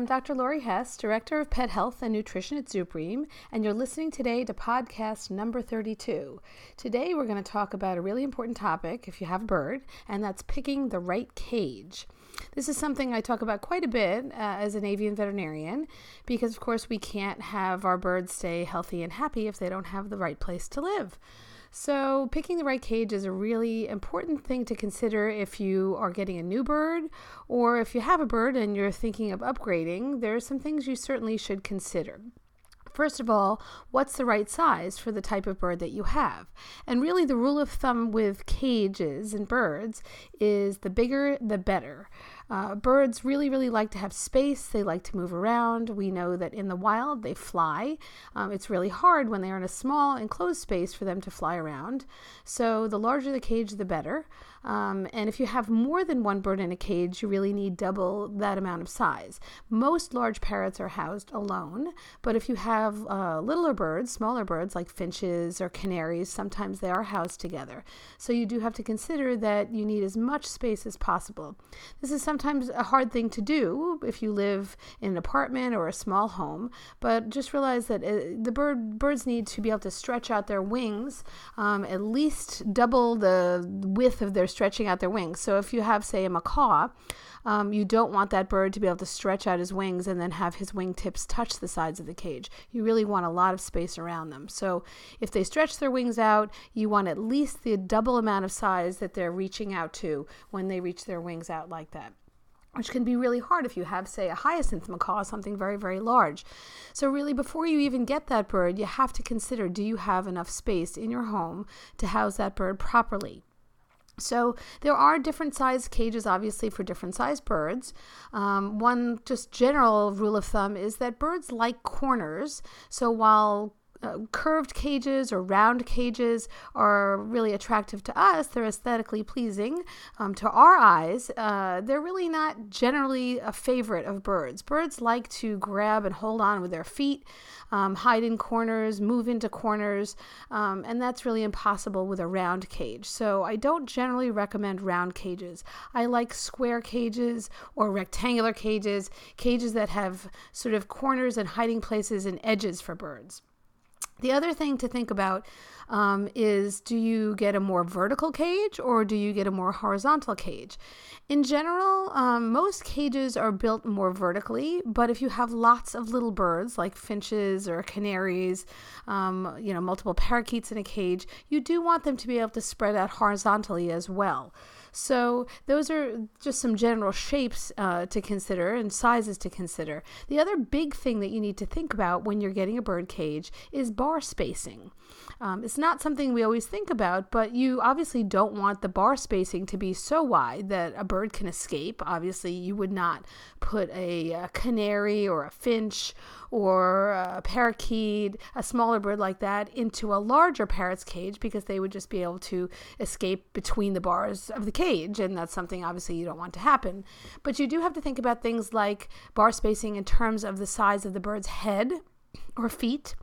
I'm Dr. Lori Hess, Director of Pet Health and Nutrition at ZuPreem, and you're listening today to podcast number 32. Today, we're going to talk about a really important topic if you have a bird, and that's picking the right cage. This is something I talk about quite a bit uh, as an avian veterinarian because, of course, we can't have our birds stay healthy and happy if they don't have the right place to live. So, picking the right cage is a really important thing to consider if you are getting a new bird or if you have a bird and you're thinking of upgrading. There are some things you certainly should consider. First of all, what's the right size for the type of bird that you have? And really, the rule of thumb with cages and birds is the bigger, the better. Uh, birds really, really like to have space. They like to move around. We know that in the wild they fly. Um, it's really hard when they're in a small enclosed space for them to fly around. So the larger the cage, the better. Um, and if you have more than one bird in a cage, you really need double that amount of size. Most large parrots are housed alone, but if you have uh, littler birds, smaller birds like finches or canaries, sometimes they are housed together. So you do have to consider that you need as much space as possible. This is sometimes a hard thing to do if you live in an apartment or a small home, but just realize that uh, the bird birds need to be able to stretch out their wings um, at least double the width of their stretching out their wings. So if you have, say, a macaw, um, you don't want that bird to be able to stretch out his wings and then have his wingtips touch the sides of the cage. You really want a lot of space around them. So if they stretch their wings out, you want at least the double amount of size that they're reaching out to when they reach their wings out like that which can be really hard if you have, say, a hyacinth macaw, something very, very large. So, really, before you even get that bird, you have to consider do you have enough space in your home to house that bird properly? So there are different size cages, obviously, for different size birds. Um, one just general rule of thumb is that birds like corners. So while uh, curved cages or round cages are really attractive to us. They're aesthetically pleasing um, to our eyes. Uh, they're really not generally a favorite of birds. Birds like to grab and hold on with their feet, um, hide in corners, move into corners, um, and that's really impossible with a round cage. So I don't generally recommend round cages. I like square cages or rectangular cages, cages that have sort of corners and hiding places and edges for birds. The other thing to think about um, is do you get a more vertical cage or do you get a more horizontal cage? In general, um, most cages are built more vertically, but if you have lots of little birds like finches or canaries, um, you know, multiple parakeets in a cage, you do want them to be able to spread out horizontally as well. So those are just some general shapes uh, to consider and sizes to consider. The other big thing that you need to think about when you're getting a bird cage is bar spacing. Um, it's not something we always think about, but you obviously don't want the bar spacing to be so wide that a bird can escape. Obviously, you would not put a, a canary or a finch or a parakeet, a smaller bird like that, into a larger parrot's cage because they would just be able to escape between the bars of the cage. And that's something obviously you don't want to happen. But you do have to think about things like bar spacing in terms of the size of the bird's head or feet.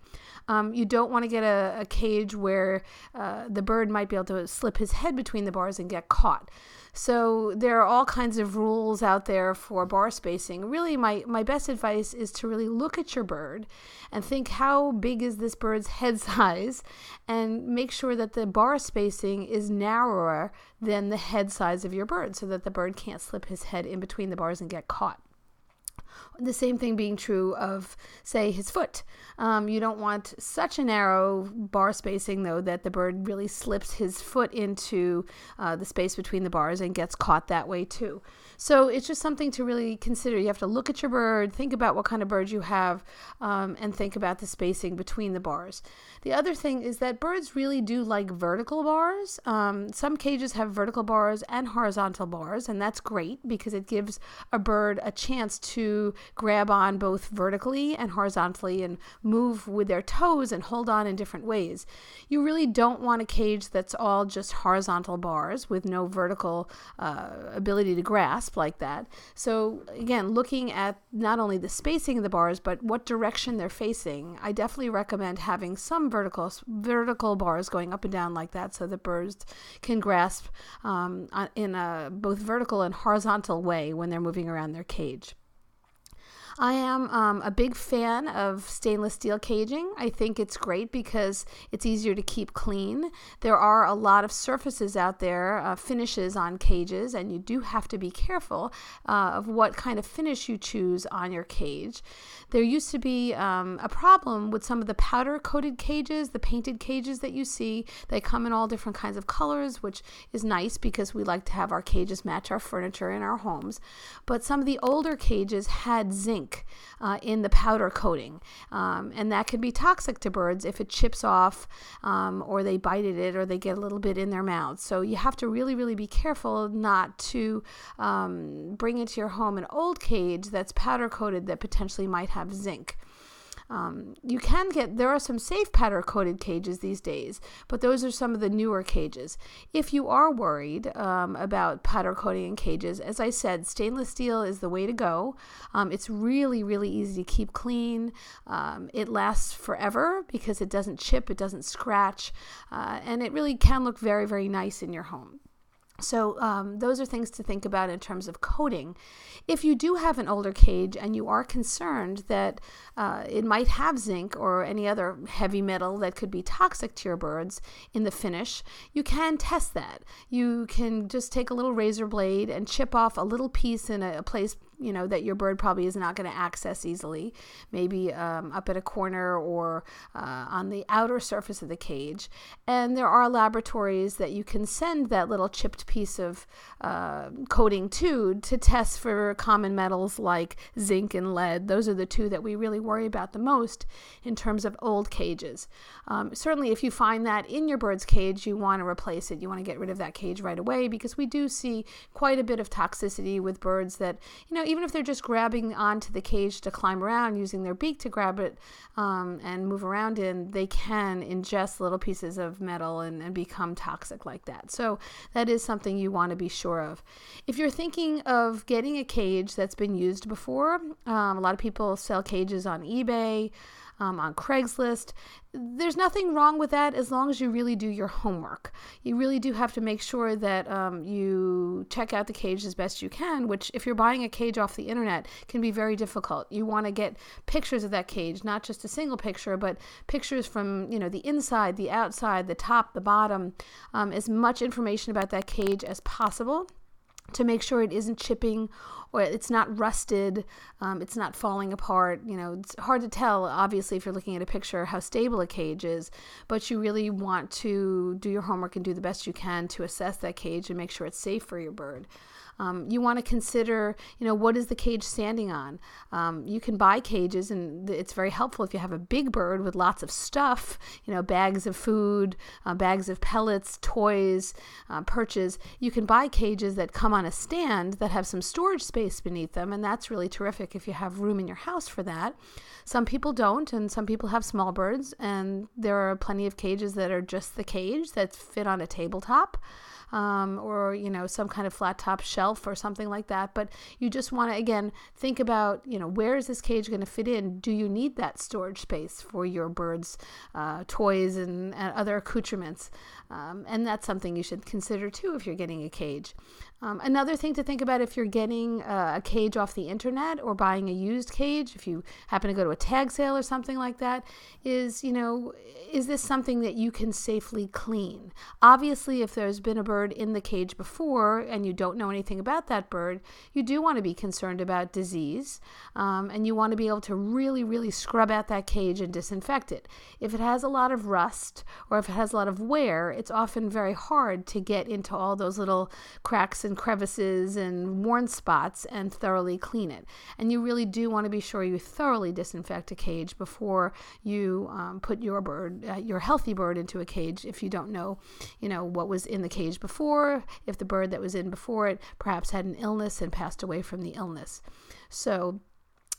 Um, you don't want to get a, a cage where uh, the bird might be able to slip his head between the bars and get caught. So there are all kinds of rules out there for bar spacing. Really, my, my best advice is to really look at your bird and think how big is this bird's head size and make sure that the bar spacing is narrower than the head size of your bird so that the bird can't slip his head in between the bars and get caught. The same thing being true of, say, his foot. Um, you don't want such a narrow bar spacing, though, that the bird really slips his foot into uh, the space between the bars and gets caught that way, too. So it's just something to really consider. You have to look at your bird, think about what kind of bird you have, um, and think about the spacing between the bars. The other thing is that birds really do like vertical bars. Um, some cages have vertical bars and horizontal bars, and that's great because it gives a bird a chance to grab on both vertically and horizontally and move with their toes and hold on in different ways. You really don't want a cage that's all just horizontal bars with no vertical uh, ability to grasp like that. So, again, looking at not only the spacing of the bars, but what direction they're facing, I definitely recommend having some vertical, vertical bars going up and down like that so the birds can grasp um, in a both vertical and horizontal way when they're moving around their cage. I am um, a big fan of stainless steel caging. I think it's great because it's easier to keep clean. There are a lot of surfaces out there, uh, finishes on cages, and you do have to be careful uh, of what kind of finish you choose on your cage. There used to be um, a problem with some of the powder coated cages, the painted cages that you see. They come in all different kinds of colors, which is nice because we like to have our cages match our furniture in our homes. But some of the older cages had zinc zinc uh, in the powder coating. Um, and that can be toxic to birds if it chips off um, or they bite at it or they get a little bit in their mouths. So you have to really, really be careful not to um, bring into your home an old cage that's powder coated that potentially might have zinc. Um, you can get, there are some safe powder coated cages these days, but those are some of the newer cages. If you are worried um, about powder coating in cages, as I said, stainless steel is the way to go. Um, it's really, really easy to keep clean. Um, it lasts forever because it doesn't chip, it doesn't scratch, uh, and it really can look very, very nice in your home. So, um, those are things to think about in terms of coating. If you do have an older cage and you are concerned that uh, it might have zinc or any other heavy metal that could be toxic to your birds in the finish, you can test that. You can just take a little razor blade and chip off a little piece in a, a place you know that your bird probably is not going to access easily maybe um, up at a corner or uh, on the outer surface of the cage. And there are laboratories that you can send that little chipped piece of uh, coating to to test for common metals like zinc and lead. Those are the two that we really worry about the most in terms of old cages. Um, certainly if you find that in your bird's cage you want to replace it. You want to get rid of that cage right away because we do see quite a bit of toxicity with birds that you know even if they're just grabbing onto the cage to climb around using their beak to grab it um, and move around in, they can ingest little pieces of metal and, and become toxic like that. So that is something you want to be sure of. If you're thinking of getting a cage that's been used before, um, a lot of people sell cages on eBay um, on Craigslist. There's nothing wrong with that as long as you really do your homework. You really do have to make sure that um, you check out the cage as best you can, which, if you're buying a cage off the internet, can be very difficult. You want to get pictures of that cage, not just a single picture, but pictures from you know the inside, the outside, the top, the bottom, um, as much information about that cage as possible to make sure it isn't chipping or it's not rusted, um, it's not falling apart. You know, it's hard to tell, obviously, if you're looking at a picture, how stable a cage is, but you really want to do your homework and do the best you can to assess that cage and make sure it's safe for your bird. Um, you want to consider, you know, what is the cage standing on? Um, you can buy cages, and it's very helpful if you have a big bird with lots of stuff, you know, bags of food, uh, bags of pellets, toys, uh, perches. You can buy cages that come on a stand that have some storage space beneath them, and that's really terrific if you have room in your house for that. Some people don't, and some people have small birds, and there are plenty of cages that are just the cage that fit on a tabletop. Um, or you know some kind of flat top shelf or something like that. But you just want to again think about you know where is this cage going to fit in? Do you need that storage space for your bird's uh, toys and, and, other accoutrements? Um, and that's something you should consider too if you're getting a cage. Um, another thing to think about if you're getting uh, a cage off the internet or buying a used cage, if you happen to go to a tag sale or something like that, is, you know, is this something that you can safely clean? Obviously, if there's been a bird in the cage before and you don't know anything about that bird, you do want to be concerned about disease um, and you want to be able to really, really scrub out that cage and disinfect it. If it has a lot of rust or if it has a lot of wear, it's often very hard to get into all those little cracks and crevices and worn spots and thoroughly clean it. And you really do want to be sure you thoroughly disinfect a cage before you um, put your bird, uh, your healthy bird, into a cage. If you don't know, you know what was in the cage before, if the bird that was in before it perhaps had an illness and passed away from the illness. So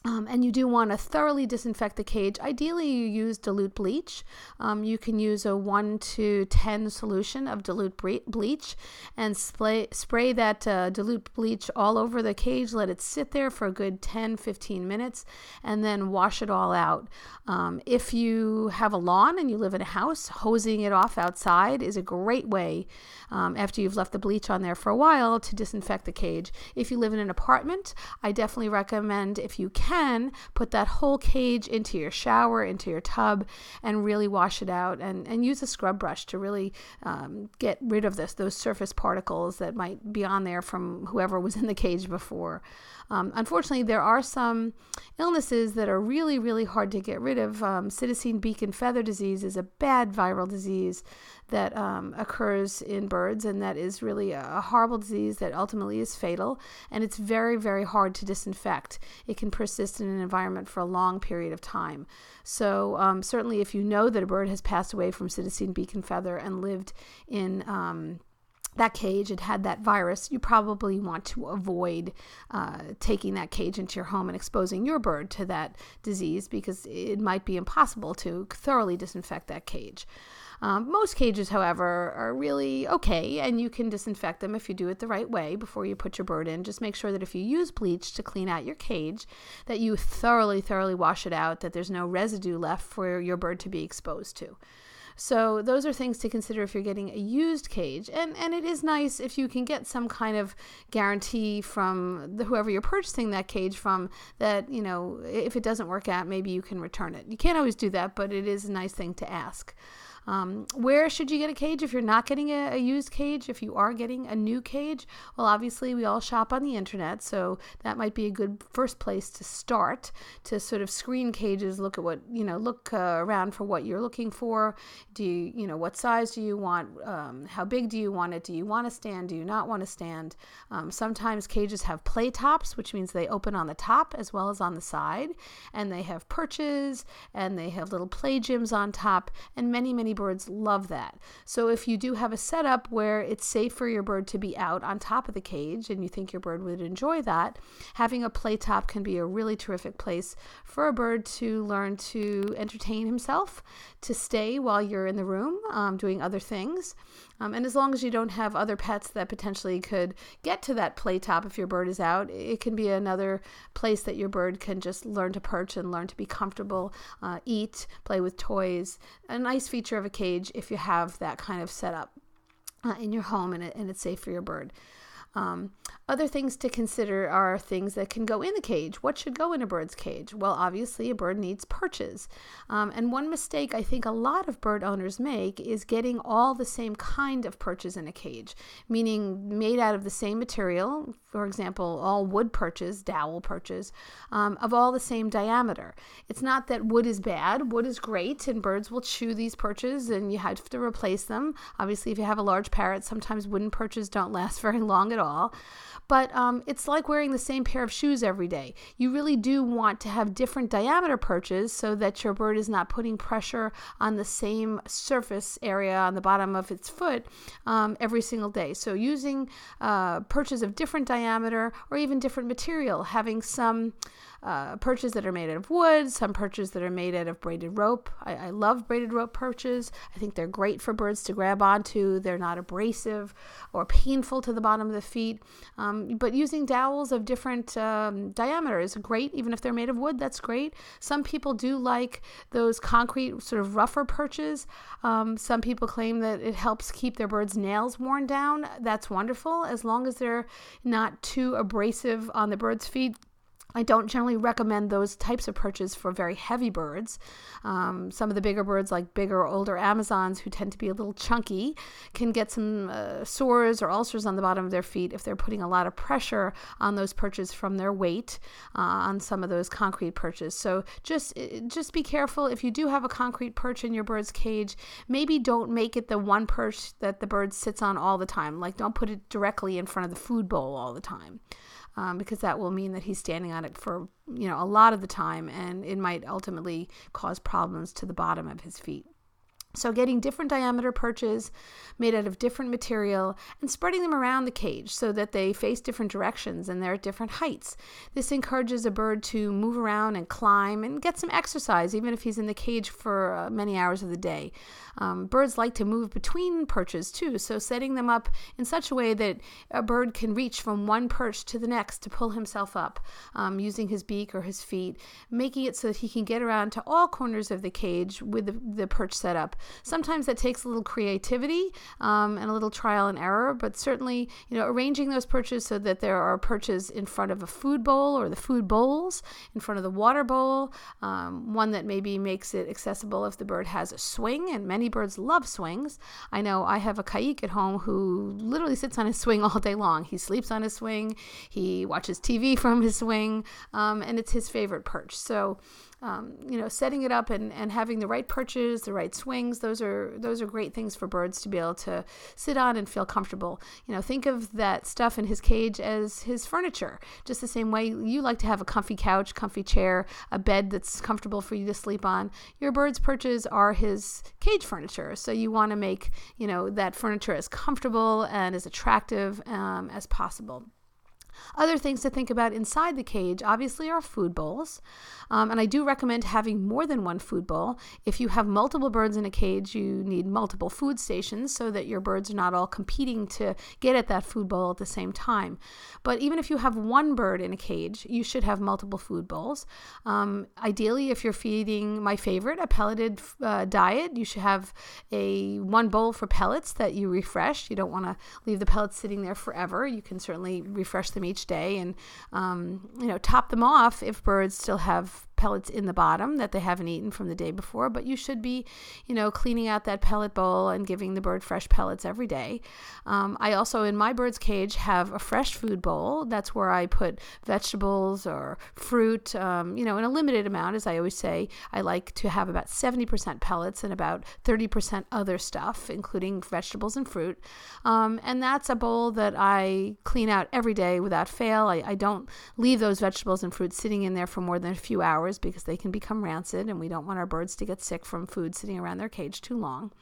um, and you do want to thoroughly disinfect the cage. Ideally, you use dilute bleach. Um, you can use a 1 to 10 solution of dilute bleach and spray, spray that uh, dilute bleach all over the cage. Let it sit there for a good 10 15 minutes and then wash it all out. Um, if you have a lawn and you live in a house, hosing it off outside is a great way um, after you've left the bleach on there for a while to disinfect the cage. If you live in an apartment, I definitely recommend if you can can, put that whole cage into your shower, into your tub, and really wash it out. And, and use a scrub brush to really um, get rid of this those surface particles that might be on there from whoever was in the cage before. Um, unfortunately, there are some illnesses that are really, really hard to get rid of. Um, Psittacine beak and feather disease is a bad viral disease that um, occurs in birds, and that is really a, horrible disease that ultimately is fatal. And it's very, very hard to disinfect. It can persist in an environment for a long period of time. So, um, certainly, if you know that a bird has passed away from beak and feather and lived in um, that cage and had that virus, you probably want to avoid uh, taking that cage into your home and exposing your bird to that disease because it might be impossible to thoroughly disinfect that cage. Um, most cages, however, are really okay, and you can disinfect them if you do it the right way before you put your bird in. Just make sure that if you use bleach to clean out your cage, that you thoroughly, thoroughly wash it out, that there's no residue left for your bird to be exposed to. So those are things to consider if you're getting a used cage. And and it is nice if you can get some kind of guarantee from the, whoever you're purchasing that cage from that, you know, if it doesn't work out, maybe you can return it. You can't always do that, but it is a nice thing to ask. Um, where should you get a cage if you're not getting a, a, used cage? If you are getting a new cage, well, obviously we all shop on the internet, so that might be a good first place to start to sort of screen cages. Look at what you know, look uh, around for what you're looking for. Do you, you know, what size do you want? Um, how big do you want it? Do you want to stand? Do you not want to stand? Um, sometimes cages have play tops, which means they open on the top as well as on the side, and they have perches and they have little play gyms on top, and many many birds love that. So if you do have a setup where it's safe for your bird to be out on top of the cage and you think your bird would enjoy that, having a play top can be a really terrific place for a bird to learn to entertain himself, to stay while you're in the room um, doing other things. Um, and as long as you don't have other pets that potentially could get to that play top if your bird is out, it can be another place that your bird can just learn to perch and learn to be comfortable, uh, eat, play with toys. A nice feature of a cage if you have that kind of setup uh, in your home and, it, and it's safe for your bird. Um, other things to consider are things that can go in the cage. What should go in a bird's cage? Well, obviously, a bird needs perches. Um, and one mistake I think a lot of bird owners make is getting all the same kind of perches in a cage, meaning made out of the same material. For example, all wood perches, dowel perches, um, of all the same diameter. It's not that wood is bad, wood is great, and birds will chew these perches and you have to replace them. Obviously, if you have a large parrot, sometimes wooden perches don't last very long at all but um, it's like wearing the same pair of shoes every day. You really do want to have different diameter perches so that your bird is not putting pressure on the same surface area on the bottom of its foot um, every single day. So using uh, perches of different diameter or even different material, having some uh, perches that are made out of wood, some perches that are made out of braided rope. I, I, love braided rope perches. I think they're great for birds to grab onto. They're not abrasive or painful to the bottom of the feet. Um, but using dowels of different um, diameter is great, even if they're made of wood, that's great. Some people do like those concrete, sort of rougher perches. Um, some people claim that it helps keep their birds' nails worn down. That's wonderful as long as they're not too abrasive on the bird's feet I don't generally recommend those types of perches for very heavy birds. Um, some of the bigger birds, like bigger, older Amazons, who tend to be a little chunky, can get some uh, sores or ulcers on the bottom of their feet if they're putting a lot of pressure on those perches from their weight uh, on some of those concrete perches. So just uh, just be careful if you do have a concrete perch in your bird's cage. Maybe don't make it the one perch that the bird sits on all the time. Like don't put it directly in front of the food bowl all the time um, because that will mean that he's standing on it for you know a lot of the time, and it might ultimately cause problems to the bottom of his feet. So, getting different diameter perches made out of different material and spreading them around the cage so that they face different directions and they're at different heights. This encourages a bird to move around and climb and get some exercise, even if he's in the cage for uh, many hours of the day. Um, birds like to move between perches too, so setting them up in such a way that a bird can reach from one perch to the next to pull himself up um, using his beak or his feet, making it so that he can get around to all corners of the cage with the, the perch set up. Sometimes that takes a little creativity um, and a little trial and error, but certainly, you know, arranging those perches so that there are perches in front of a food bowl or the food bowls, in front of the water bowl, um, one that maybe makes it accessible if the bird has a swing, and many birds love swings. I know I have a caique at home who literally sits on his swing all day long. He sleeps on his swing, he watches TV from his swing, um, and it's his favorite perch. So, um, you know, setting it up and, and having the right perches, the right swings, those are those are great things for birds to be able to sit on and feel comfortable. You know, think of that stuff in his cage as his furniture, just the same way you like to have a comfy couch, comfy chair, a bed that's comfortable for you to sleep on. Your bird's perches are his cage furniture, so you want to make you know that furniture as comfortable and as attractive um, as possible. Other things to think about inside the cage obviously are food bowls. Um, and I do recommend having more than one food bowl. If you have multiple birds in a cage, you need multiple food stations so that your birds are not all competing to get at that food bowl at the same time. But even if you have one bird in a cage, you should have multiple food bowls. Um, ideally, if you're feeding my favorite, a pelleted uh, diet, you should have a one bowl for pellets that you refresh. You don't want to leave the pellets sitting there forever. You can certainly refresh them each day and um, you know top them off if birds still have pellets in the bottom that they haven't eaten from the day before, but you should be, you know, cleaning out that pellet bowl and giving the bird fresh pellets every day. Um, I also, in my bird's cage, have a fresh food bowl. That's where I put vegetables or fruit, um, you know, in a limited amount, as I always say. I like to have about 70% pellets and about 30% other stuff, including vegetables and fruit. Um, and that's a bowl that I clean out every day without fail. I, I don't leave those vegetables and fruit sitting in there for more than a few hours hours because they can become rancid and we don't want our birds to get sick from food sitting around their cage too long.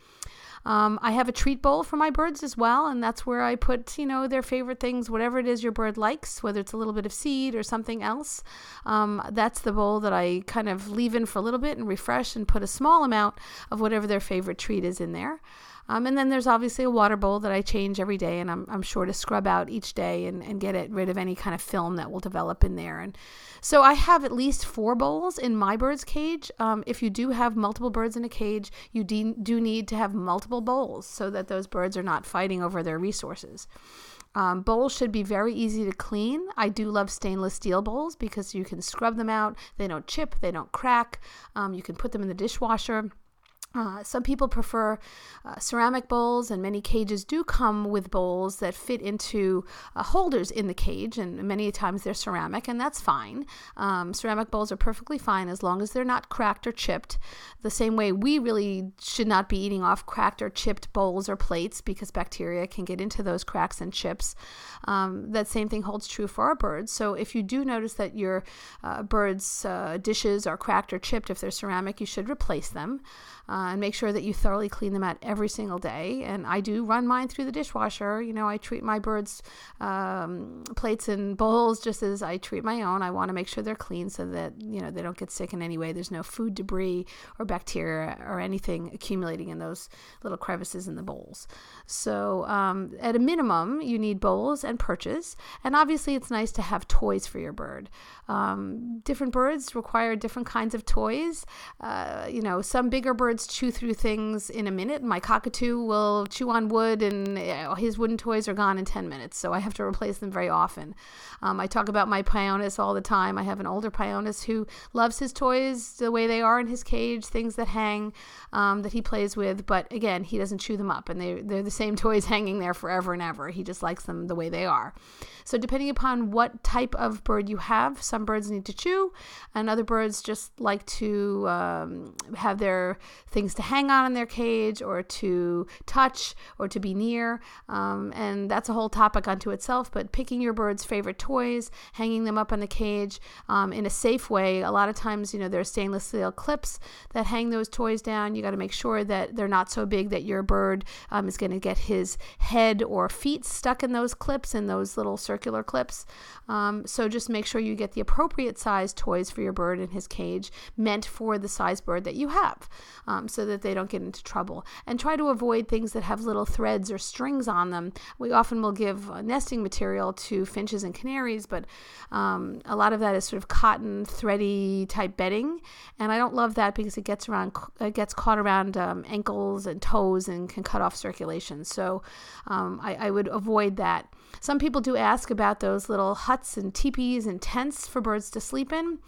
Um, I have a treat bowl for my birds as well, and that's where I put, you know, their favorite things, whatever it is your bird likes, whether it's a little bit of seed or something else. Um, that's the bowl that I kind of leave in for a little bit and refresh and put a small amount of whatever their favorite treat is in there. Um, and then there's obviously a water bowl that I change every day, and I'm, I'm sure to scrub out each day and, and get it rid of any kind of film that will develop in there. And so I have at least four bowls in my bird's cage. Um, if you do have multiple birds in a cage, you de- do need to have multiple bowls so that those birds are not fighting over their resources. Um, bowls should be very easy to clean. I do love stainless steel bowls because you can scrub them out. They don't chip, they don't crack. Um, you can put them in the dishwasher. Uh, some people prefer uh, ceramic bowls, and many cages do come with bowls that fit into uh, holders in the cage, and many times they're ceramic, and that's fine. Um, ceramic bowls are perfectly fine as long as they're not cracked or chipped. The same way we really should not be eating off cracked or chipped bowls or plates because bacteria can get into those cracks and chips. Um, that same thing holds true for our birds. So if you do notice that your uh, birds' uh, dishes are cracked or chipped, if they're ceramic, you should replace them. Uh, uh, and make sure that you thoroughly clean them out every single day. And I do run mine through the dishwasher. You know, I treat my birds' um, plates and bowls just as I treat my own. I want to make sure they're clean so that you know they don't get sick in any way. There's no food debris or bacteria or anything accumulating in those little crevices in the bowls. So um, at a minimum, you need bowls and perches, and obviously it's nice to have toys for your bird. Um, different birds require different kinds of toys. Uh, you know, some bigger birds chew through things in a minute. My cockatoo will chew on wood, and his wooden toys are gone in 10 minutes, so I have to replace them very often. Um, I talk about my Pionus all the time. I have an older Pionus who loves his toys the way they are in his cage, things that hang um, that he plays with, but again, he doesn't chew them up, and they, they're the same toys hanging there forever and ever. He just likes them the way they are. So, depending upon what type of bird you have, some birds need to chew, and other birds just like to um, have their things to hang on in their cage or to touch or to be near. Um, and that's a whole topic unto itself. But picking your bird's favorite toys, hanging them up in the cage um, in a safe way. A lot of times, you know, there are stainless steel clips that hang those toys down. You got to make sure that they're not so big that your bird um, is going to get his head or feet stuck in those clips and those little circular clips. Um, so just make sure you get the appropriate size toys for your bird in his cage, meant for the size bird that you have, so that they don't get into trouble. And try to avoid things that have little threads or strings on them. We often will give uh, nesting material to finches and canaries, but um, a lot of that is sort of cotton, thready type bedding, and I don't love that because it gets around, it gets caught around um, ankles and toes and can cut off circulation. So um, I, I would avoid that. Some people do ask about those little huts and teepees and tents for birds to sleep in.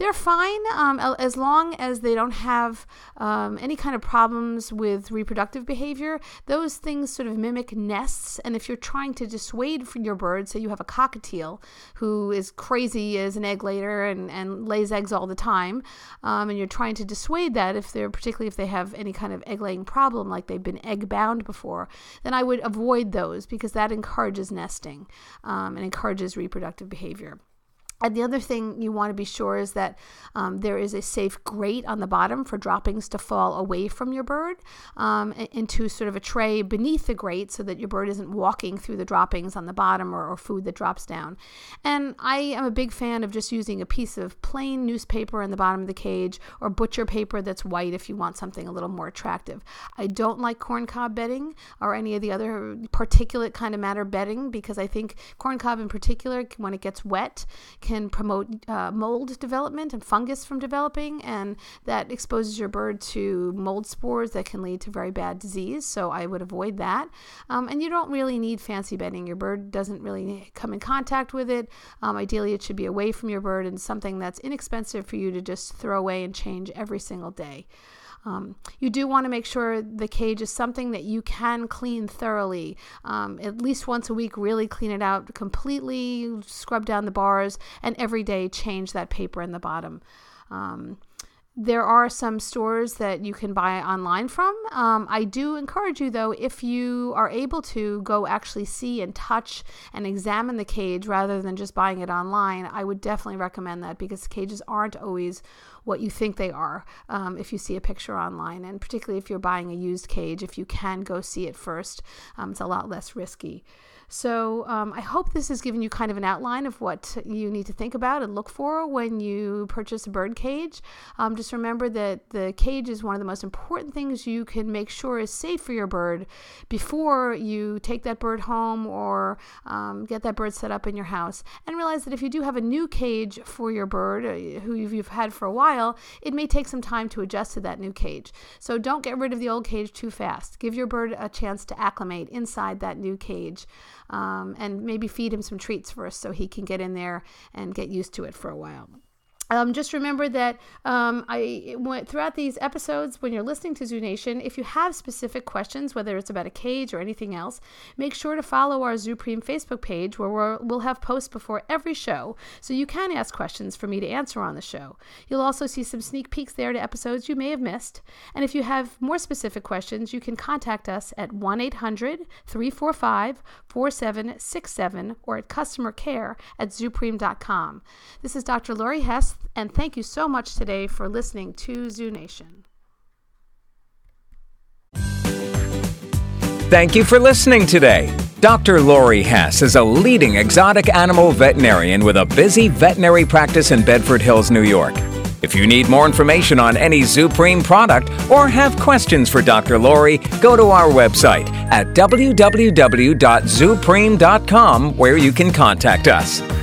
They're fine um, as long as they don't have um, any kind of problems with reproductive behavior. Those things sort of mimic nests, and if you're trying to dissuade from your bird, say you have a cockatiel who is crazy as an egg layer and, and lays eggs all the time, um, and you're trying to dissuade that if they're particularly if they have any kind of egg laying problem, like they've been egg bound before, then I would avoid those because that encourages nesting um, and encourages reproductive behavior. And the other thing you want to be sure is that um, there is a safe grate on the bottom for droppings to fall away from your bird um, into sort of a tray beneath the grate so that your bird isn't walking through the droppings on the bottom or, or, food that drops down. And I am a big fan of just using a piece of plain newspaper in the bottom of the cage or butcher paper that's white if you want something a little more attractive. I don't like corncob bedding or any of the other particulate kind of matter bedding because I think corncob in particular, when it gets wet, can promote uh, mold development and fungus from developing, and that exposes your bird to mold spores that can lead to very bad disease. So I would avoid that. Um, and you don't really need fancy bedding. Your bird doesn't really come in contact with it. Um, ideally, it should be away from your bird and something that's inexpensive for you to just throw away and change every single day. Um, you do want to make sure the cage is something that you can clean thoroughly. Um, at least once a week, really clean it out completely, scrub down the bars, and every day change that paper in the bottom. Um, there are some stores that you can buy online from. Um, I do encourage you, though, if you are able to go actually see and touch and examine the cage rather than just buying it online, I would definitely recommend that because cages aren't always what you think they are um, if you see a picture online. And particularly if you're buying a used cage, if you can go see it first, um, it's a lot less risky. So um, I hope this has given you kind of an outline of what you need to think about and look for when you purchase a bird cage. Um, just remember that the cage is one of the most important things you can make sure is safe for your bird before you take that bird home or um, get that bird set up in your house. And realize that if you do have a new cage for your bird, uh, who you've, you've had for a while, it may take some time to adjust to that new cage. So don't get rid of the old cage too fast. Give your bird a chance to acclimate inside that new cage um, and maybe feed him some treats first so he can get in there and get used to it for a while. Um, just remember that um, I went throughout these episodes when you're listening to Zoo Nation. If you have specific questions, whether it's about a cage or anything else, make sure to follow our ZuPreem Facebook page where we will have posts before every show, so you can ask questions for me to answer on the show. You'll also see some sneak peeks there to episodes you may have missed. And if you have more specific questions, you can contact us at 1 800 345 4767 or at customer care at zupreem.com. This is Dr. Lori Hess and thank you so much today for listening to Zoo Nation. Thank you for listening today. Dr. Lori Hess is a leading exotic animal veterinarian with a busy veterinary practice in Bedford Hills, New York. If you need more information on any ZuPreem product or have questions for Dr. Lori, go to our website at www.zupreem.com where you can contact us.